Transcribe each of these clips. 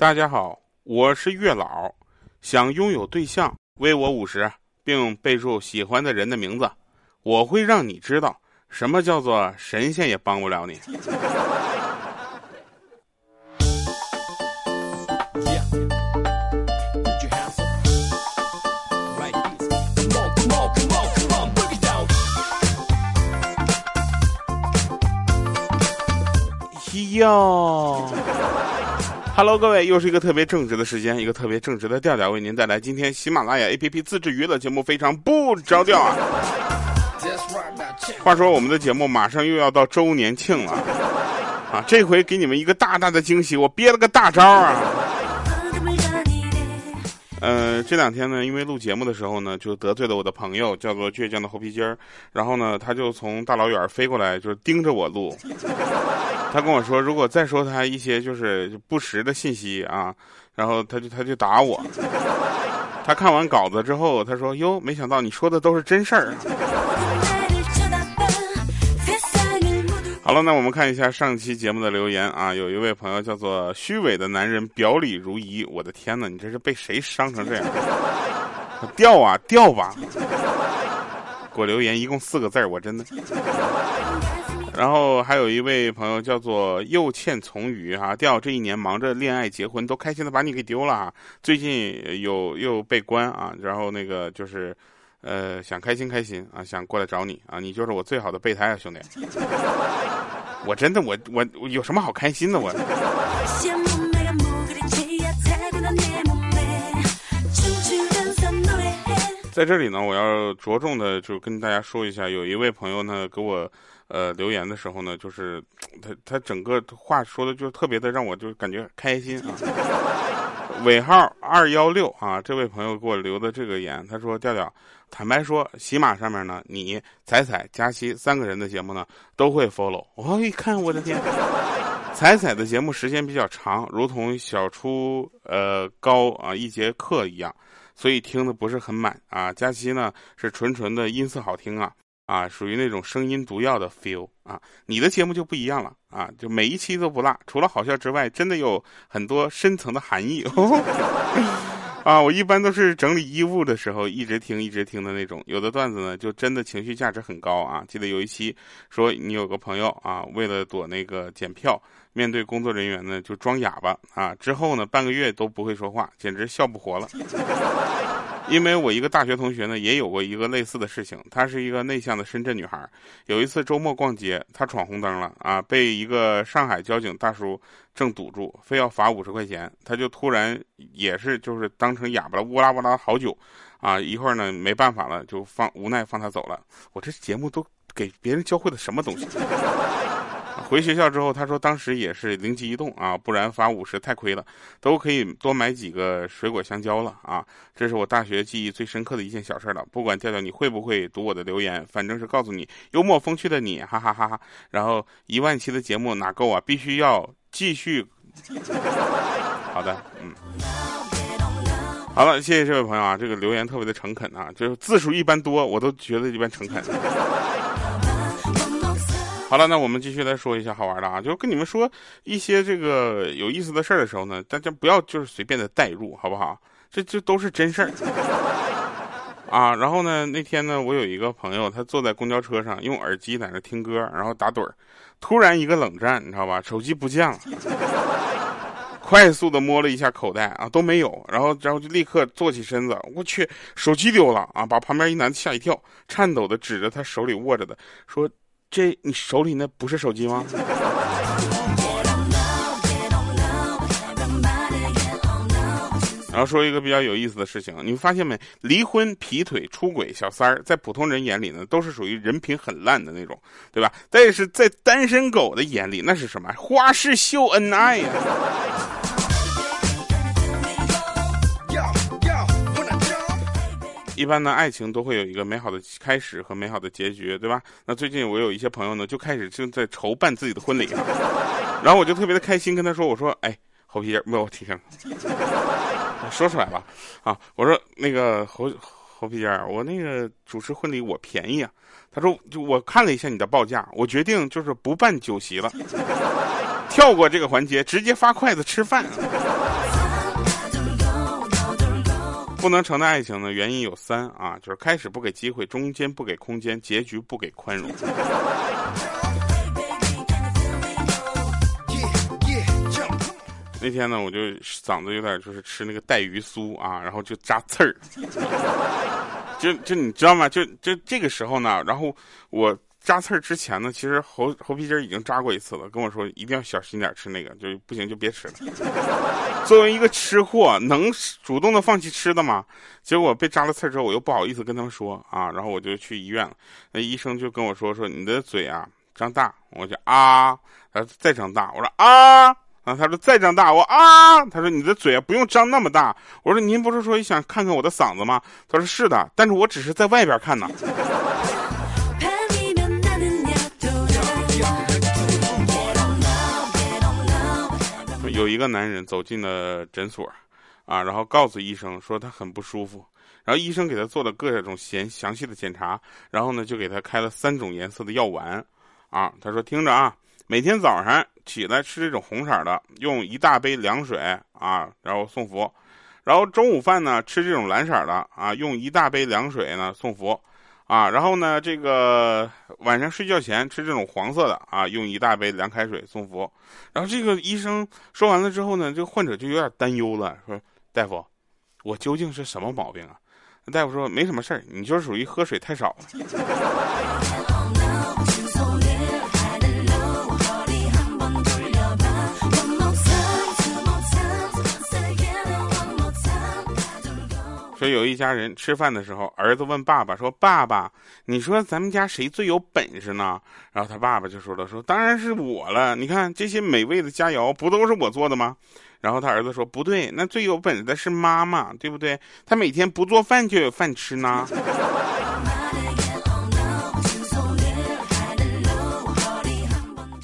大家好，我是月老，想拥有对象，微我五十，并备注喜欢的人的名字，我会让你知道什么叫做神仙也帮不了你。哟，Hello，各位，又是一个特别正直的时间，一个特别正直的调调，为您带来今天喜马拉雅 APP 自制娱乐节目，非常不着调啊。话说我们的节目马上又要到周年庆了啊，这回给你们一个大大的惊喜，我憋了个大招啊。呃，这两天呢，因为录节目的时候呢，就得罪了我的朋友，叫做倔强的猴皮筋儿，然后呢，他就从大老远飞过来，就是盯着我录。他跟我说，如果再说他一些就是不实的信息啊，然后他就他就打我。他看完稿子之后，他说：“哟，没想到你说的都是真事儿。”好了，那我们看一下上期节目的留言啊，有一位朋友叫做虚伪的男人，表里如一。我的天哪，你这是被谁伤成这样？掉啊掉吧！给我留言一共四个字儿，我真的。然后还有一位朋友叫做又欠从鱼哈，钓这一年忙着恋爱结婚，都开心的把你给丢了啊！最近有又被关啊，然后那个就是，呃，想开心开心啊，想过来找你啊，你就是我最好的备胎啊，兄弟！我真的我我我有什么好开心的我？在这里呢，我要着重的就跟大家说一下，有一位朋友呢给我。呃，留言的时候呢，就是 他他整个话说的就特别的让我就感觉开心啊。尾号二幺六啊，这位朋友给我留的这个言，他说调调，坦白说，喜马上面呢，你彩彩佳期三个人的节目呢都会 follow。我一看，我的天，彩彩的节目时间比较长，如同小初呃高啊一节课一样，所以听的不是很满啊。佳期呢是纯纯的音色好听啊。啊，属于那种声音毒药的 feel 啊，你的节目就不一样了啊，就每一期都不落，除了好笑之外，真的有很多深层的含义。啊，我一般都是整理衣物的时候一直听一直听的那种，有的段子呢就真的情绪价值很高啊。记得有一期说你有个朋友啊，为了躲那个检票，面对工作人员呢就装哑巴啊，之后呢半个月都不会说话，简直笑不活了。因为我一个大学同学呢，也有过一个类似的事情。她是一个内向的深圳女孩。有一次周末逛街，她闯红灯了啊，被一个上海交警大叔正堵住，非要罚五十块钱。她就突然也是就是当成哑巴了，呜啦呜啦好久，啊，一会儿呢没办法了，就放无奈放她走了。我这节目都给别人教会了什么东西？回学校之后，他说当时也是灵机一动啊，不然罚五十太亏了，都可以多买几个水果香蕉了啊！这是我大学记忆最深刻的一件小事了。不管调调你会不会读我的留言，反正是告诉你，幽默风趣的你，哈哈哈哈！然后一万期的节目哪够啊？必须要继续。好的，嗯，好了，谢谢这位朋友啊，这个留言特别的诚恳啊，就是字数一般多，我都觉得一般诚恳。好了，那我们继续来说一下好玩的啊，就跟你们说一些这个有意思的事儿的时候呢，大家不要就是随便的代入，好不好？这这都是真事儿 啊。然后呢，那天呢，我有一个朋友，他坐在公交车上用耳机在那听歌，然后打盹儿，突然一个冷战，你知道吧？手机不见了，快速的摸了一下口袋啊，都没有，然后然后就立刻坐起身子，我去，手机丢了啊！把旁边一男的吓一跳，颤抖的指着他手里握着的说。这你手里那不是手机吗？然后说一个比较有意思的事情，你们发现没？离婚、劈腿、出轨、小三儿，在普通人眼里呢，都是属于人品很烂的那种，对吧？但是在单身狗的眼里，那是什么？花式秀恩爱呀！一般呢，爱情都会有一个美好的开始和美好的结局，对吧？那最近我有一些朋友呢，就开始正在筹办自己的婚礼，然后我就特别的开心，跟他说：“我说，哎，猴皮筋，没有我提醒，说出来吧，啊，我说那个猴猴皮筋，我那个主持婚礼我便宜啊。”他说：“就我看了一下你的报价，我决定就是不办酒席了，跳过这个环节，直接发筷子吃饭。”不能成的爱情呢，原因有三啊，就是开始不给机会，中间不给空间，结局不给宽容。那天呢，我就嗓子有点就是吃那个带鱼酥啊，然后就扎刺儿，就就你知道吗？就就这个时候呢，然后我扎刺儿之前呢，其实猴猴皮筋已经扎过一次了，跟我说一定要小心点吃那个，就不行就别吃了。作为一个吃货，能主动的放弃吃的吗？结果被扎了刺儿之后，我又不好意思跟他们说啊，然后我就去医院了，那医生就跟我说说你的嘴啊张大，我就啊，他说再张大，我说啊。啊，他说再张大，我啊，他说你的嘴啊不用张那么大。我说您不是说想看看我的嗓子吗？他说是的，但是我只是在外边看呢。有一个男人走进了诊所，啊，然后告诉医生说他很不舒服，然后医生给他做了各种详详细的检查，然后呢就给他开了三种颜色的药丸，啊，他说听着啊。每天早上起来吃这种红色的，用一大杯凉水啊，然后送服；然后中午饭呢吃这种蓝色的啊，用一大杯凉水呢送服啊；然后呢这个晚上睡觉前吃这种黄色的啊，用一大杯凉开水送服。然后这个医生说完了之后呢，这个患者就有点担忧了，说：“大夫，我究竟是什么毛病啊？”大夫说：“没什么事儿，你就是属于喝水太少了。”说有一家人吃饭的时候，儿子问爸爸说：“爸爸，你说咱们家谁最有本事呢？”然后他爸爸就说了：“说当然是我了，你看这些美味的佳肴不都是我做的吗？”然后他儿子说：“不对，那最有本事的是妈妈，对不对？他每天不做饭就有饭吃呢。”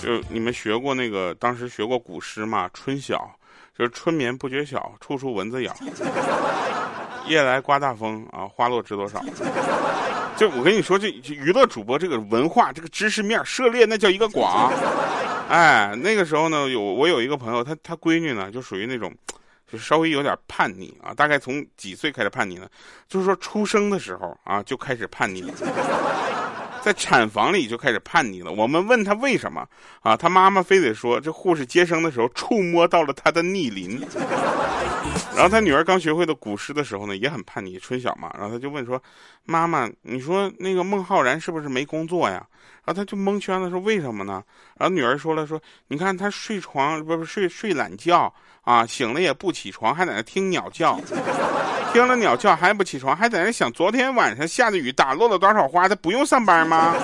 就你们学过那个，当时学过古诗嘛，《春晓》，就是春眠不觉晓，处处蚊子咬。夜来刮大风啊，花落知多少。就我跟你说，这娱乐主播这个文化、这个知识面涉猎那叫一个广。哎，那个时候呢，有我有一个朋友，他他闺女呢，就属于那种，就稍微有点叛逆啊。大概从几岁开始叛逆呢？就是说出生的时候啊，就开始叛逆。在产房里就开始叛逆了。我们问他为什么啊？他妈妈非得说这护士接生的时候触摸到了他的逆鳞。然后他女儿刚学会的古诗的时候呢，也很叛逆，春晓嘛。然后他就问说：“妈妈，你说那个孟浩然是不是没工作呀？”然后他就蒙圈了，说：“为什么呢？”然后女儿说了：“说你看他睡床不不睡睡懒觉啊，醒了也不起床，还在那听鸟叫。”听了鸟叫还不起床，还在那想昨天晚上下的雨打落了多少花，他不用上班吗？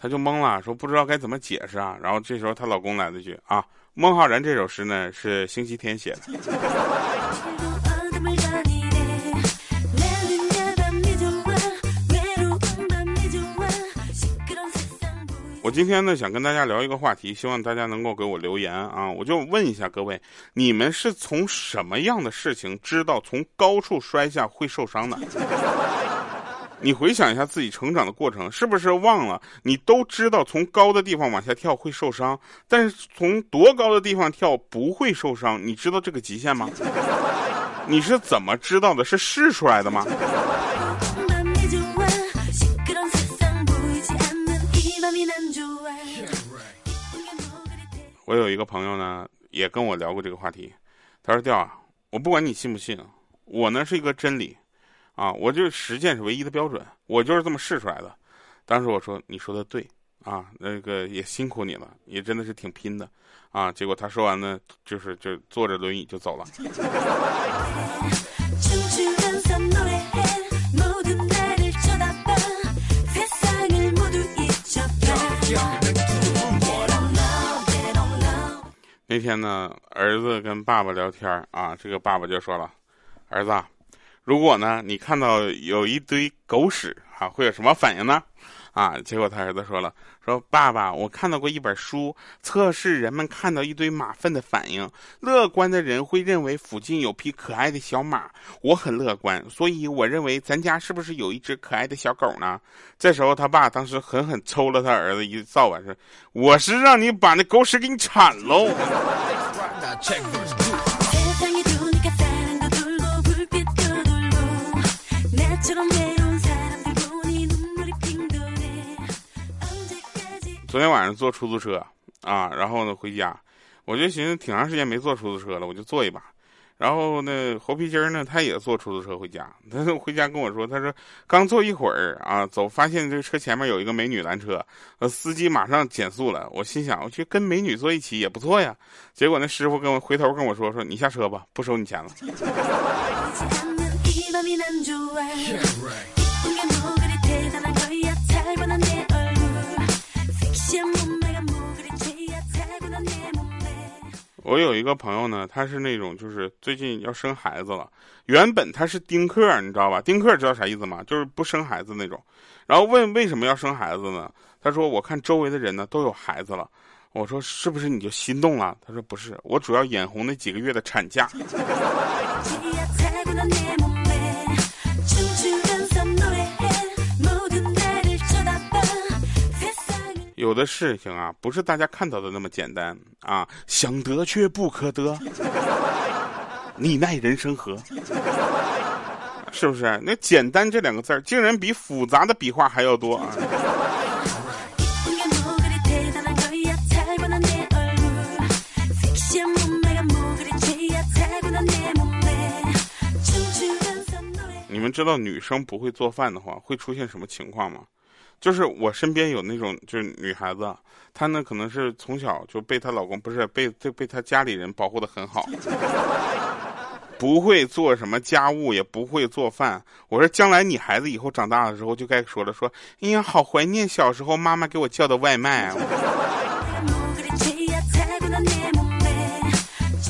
他就懵了，说不知道该怎么解释啊。然后这时候她老公来了句啊，孟浩然这首诗呢是星期天写的。我今天呢想跟大家聊一个话题，希望大家能够给我留言啊！我就问一下各位，你们是从什么样的事情知道从高处摔下会受伤的？你回想一下自己成长的过程，是不是忘了？你都知道从高的地方往下跳会受伤，但是从多高的地方跳不会受伤？你知道这个极限吗？你是怎么知道的？是试出来的吗？我有一个朋友呢，也跟我聊过这个话题。他说：“调啊，我不管你信不信，我呢是一个真理，啊，我就实践是唯一的标准，我就是这么试出来的。”当时我说：“你说的对啊，那个也辛苦你了，也真的是挺拼的啊。”结果他说完呢，就是就坐着轮椅就走了。那天呢，儿子跟爸爸聊天啊，这个爸爸就说了：“儿子，如果呢你看到有一堆狗屎啊，会有什么反应呢？”啊，结果他儿子说了：“说爸爸，我看到过一本书，测试人们看到一堆马粪的反应。乐观的人会认为附近有匹可爱的小马，我很乐观，所以我认为咱家是不是有一只可爱的小狗呢？”这时候他爸当时狠狠抽了他儿子一扫把，说：“我是让你把那狗屎给你铲喽！”昨天晚上坐出租车啊，然后呢回家，我就寻思挺长时间没坐出租车了，我就坐一把。然后那猴皮筋儿呢，他也坐出租车回家。他回家跟我说，他说刚坐一会儿啊，走，发现这个车前面有一个美女拦车，呃，司机马上减速了。我心想，我去跟美女坐一起也不错呀。结果那师傅跟我回头跟我说说，你下车吧，不收你钱了。我有一个朋友呢，他是那种就是最近要生孩子了，原本他是丁克，你知道吧？丁克知道啥意思吗？就是不生孩子那种。然后问为什么要生孩子呢？他说我看周围的人呢都有孩子了，我说是不是你就心动了？他说不是，我主要眼红那几个月的产假。有的事情啊，不是大家看到的那么简单啊，想得却不可得，你奈人生何？是不是？那简单这两个字儿，竟然比复杂的笔画还要多啊！你们知道女生不会做饭的话，会出现什么情况吗？就是我身边有那种就是女孩子，她呢可能是从小就被她老公不是被被被她家里人保护的很好，不会做什么家务，也不会做饭。我说将来你孩子以后长大了之后就该说了，说哎呀好怀念小时候妈妈给我叫的外卖啊。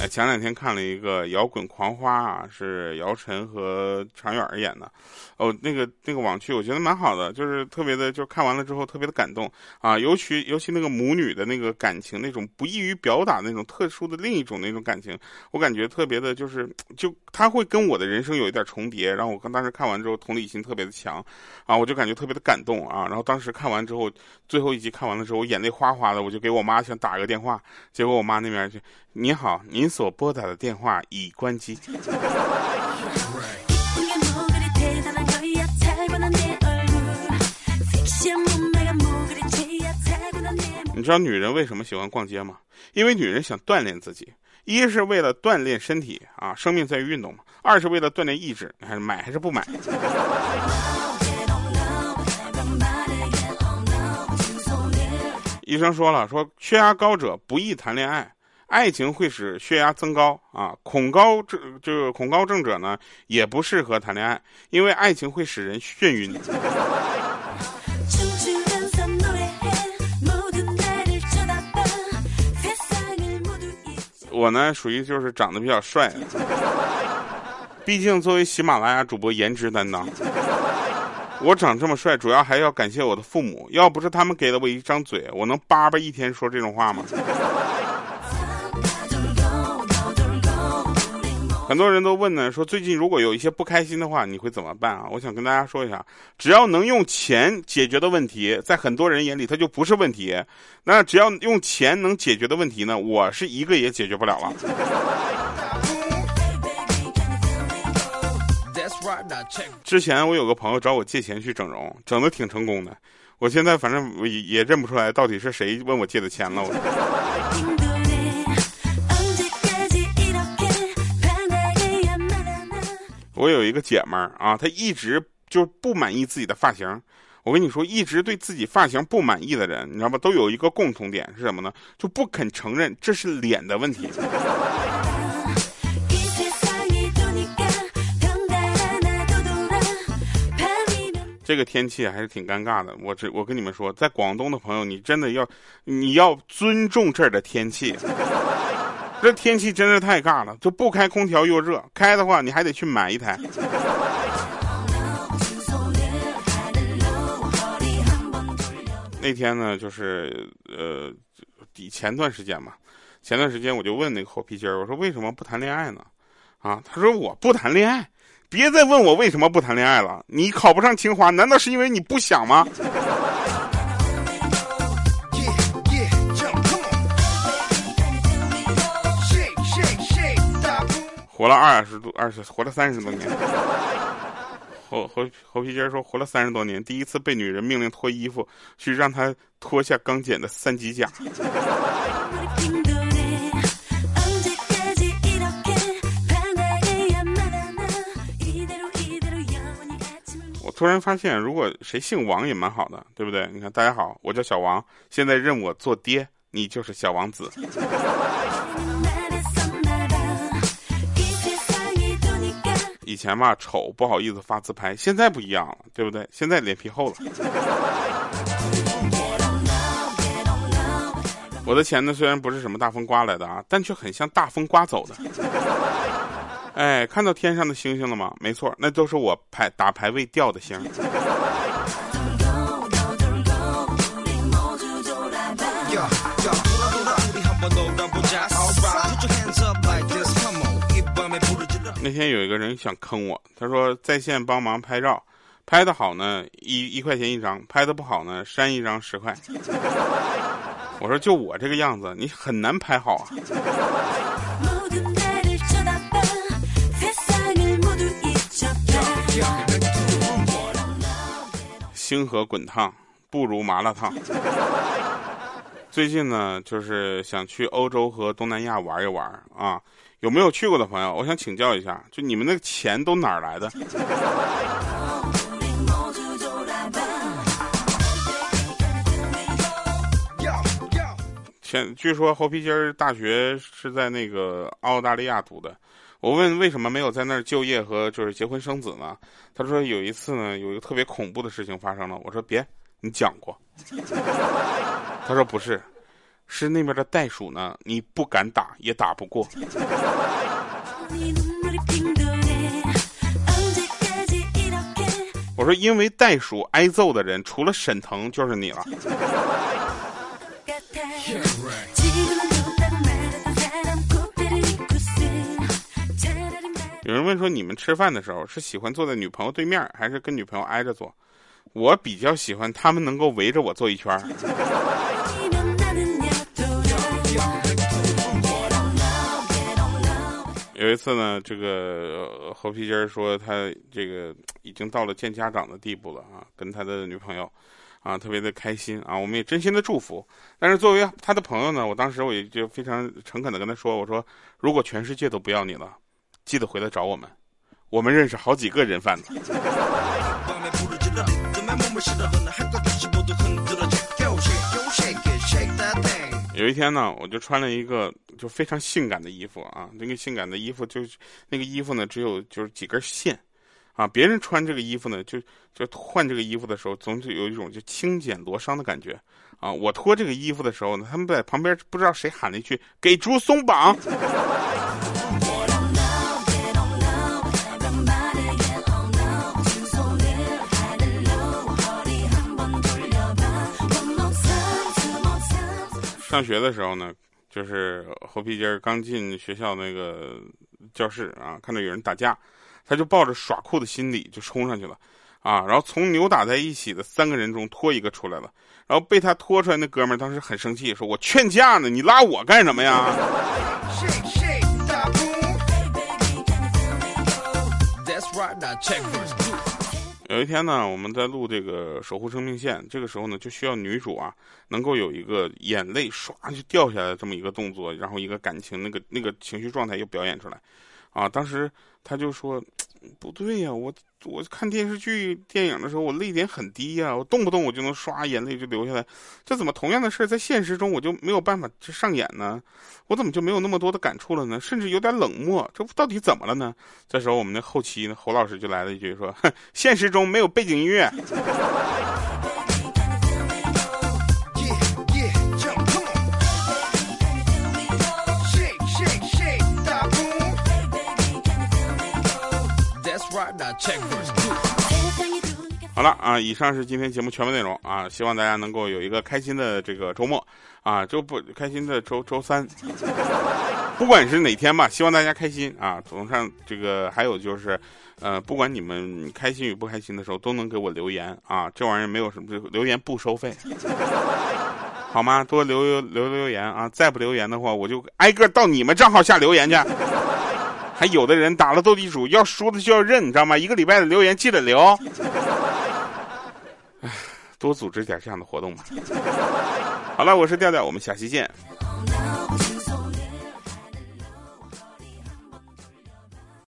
前两天看了一个摇滚狂花啊，是姚晨和常远演的。哦，那个那个网剧我觉得蛮好的，就是特别的，就看完了之后特别的感动啊。尤其尤其那个母女的那个感情，那种不易于表达那种特殊的另一种那种感情，我感觉特别的，就是就他会跟我的人生有一点重叠。然后我刚当时看完之后，同理心特别的强啊，我就感觉特别的感动啊。然后当时看完之后，最后一集看完了之后，我眼泪哗哗的，我就给我妈想打个电话，结果我妈那边就你好，您所拨打的电话已关机。你知道女人为什么喜欢逛街吗？因为女人想锻炼自己，一是为了锻炼身体啊，生命在于运动嘛；二是为了锻炼意志，还是买还是不买？医生说了，说血压高者不宜谈恋爱。爱情会使血压增高啊，恐高症这个恐高症者呢也不适合谈恋爱，因为爱情会使人眩晕。我呢属于就是长得比较帅，毕竟作为喜马拉雅主播颜值担当，我长这么帅主要还要感谢我的父母，要不是他们给了我一张嘴，我能叭叭一天说这种话吗？很多人都问呢，说最近如果有一些不开心的话，你会怎么办啊？我想跟大家说一下，只要能用钱解决的问题，在很多人眼里它就不是问题。那只要用钱能解决的问题呢，我是一个也解决不了了。之前我有个朋友找我借钱去整容，整的挺成功的。我现在反正也也认不出来到底是谁问我借的钱了。我。我有一个姐们儿啊，她一直就不满意自己的发型。我跟你说，一直对自己发型不满意的人，你知道吗？都有一个共同点是什么呢？就不肯承认这是脸的问题。这个天气还是挺尴尬的。我这我跟你们说，在广东的朋友，你真的要你要尊重这儿的天气。这天气真是太尬了，就不开空调又热，开的话你还得去买一台。那天呢，就是呃，底前段时间嘛，前段时间我就问那个猴皮筋儿，我说为什么不谈恋爱呢？啊，他说我不谈恋爱，别再问我为什么不谈恋爱了。你考不上清华，难道是因为你不想吗？活了二十多二十，活了三十多年，猴猴猴皮筋说活了三十多年，第一次被女人命令脱衣服，去让她脱下刚剪的三级甲。我突然发现，如果谁姓王也蛮好的，对不对？你看，大家好，我叫小王，现在认我做爹，你就是小王子。前嘛丑不好意思发自拍，现在不一样了，对不对？现在脸皮厚了。我的钱呢，虽然不是什么大风刮来的啊，但却很像大风刮走的。哎，看到天上的星星了吗？没错，那都是我排打排位掉的星。那天有一个人想坑我，他说在线帮忙拍照，拍的好呢一一块钱一张，拍的不好呢删一张十块。我说就我这个样子，你很难拍好啊。星河滚烫不如麻辣烫。最近呢，就是想去欧洲和东南亚玩一玩啊。有没有去过的朋友？我想请教一下，就你们那个钱都哪儿来的？前据说猴皮筋儿大学是在那个澳大利亚读的。我问为什么没有在那儿就业和就是结婚生子呢？他说有一次呢，有一个特别恐怖的事情发生了。我说别，你讲过。他说不是。是那边的袋鼠呢，你不敢打也打不过。我说，因为袋鼠挨揍的人，除了沈腾就是你了。有人问说，你们吃饭的时候是喜欢坐在女朋友对面，还是跟女朋友挨着坐？我比较喜欢他们能够围着我坐一圈。有一次呢，这个猴皮筋儿说他这个已经到了见家长的地步了啊，跟他的女朋友，啊，特别的开心啊，我们也真心的祝福。但是作为他的朋友呢，我当时我也就非常诚恳的跟他说，我说如果全世界都不要你了，记得回来找我们，我们认识好几个人贩子。有一天呢，我就穿了一个就非常性感的衣服啊，那个性感的衣服就那个衣服呢，只有就是几根线，啊，别人穿这个衣服呢，就就换这个衣服的时候，总是有一种就轻剪罗裳的感觉，啊，我脱这个衣服的时候呢，他们在旁边不知道谁喊了一句“给猪松绑”。上学的时候呢，就是猴皮筋儿刚进学校那个教室啊，看到有人打架，他就抱着耍酷的心理就冲上去了，啊，然后从扭打在一起的三个人中拖一个出来了，然后被他拖出来那哥们儿当时很生气，说我劝架呢，你拉我干什么呀？有一天呢，我们在录这个《守护生命线》，这个时候呢，就需要女主啊，能够有一个眼泪唰就掉下来这么一个动作，然后一个感情那个那个情绪状态又表演出来，啊，当时他就说。不对呀，我我看电视剧、电影的时候，我泪点很低呀，我动不动我就能刷眼泪就流下来，这怎么同样的事在现实中我就没有办法去上演呢？我怎么就没有那么多的感触了呢？甚至有点冷漠，这到底怎么了呢？这时候我们的后期呢，侯老师就来了一句说：“ 现实中没有背景音乐。”好了啊，以上是今天节目全部内容啊，希望大家能够有一个开心的这个周末啊，周不开心的周周三，不管是哪天吧，希望大家开心啊。总上这个还有就是，呃，不管你们开心与不开心的时候，都能给我留言啊，这玩意儿没有什么，留言不收费，好吗？多留留留言啊，再不留言的话，我就挨个到你们账号下留言去。还有的人打了斗地主要输的就要认，你知道吗？一个礼拜的留言记得留。多组织点这样的活动吧。好了，我是调调，我们下期见。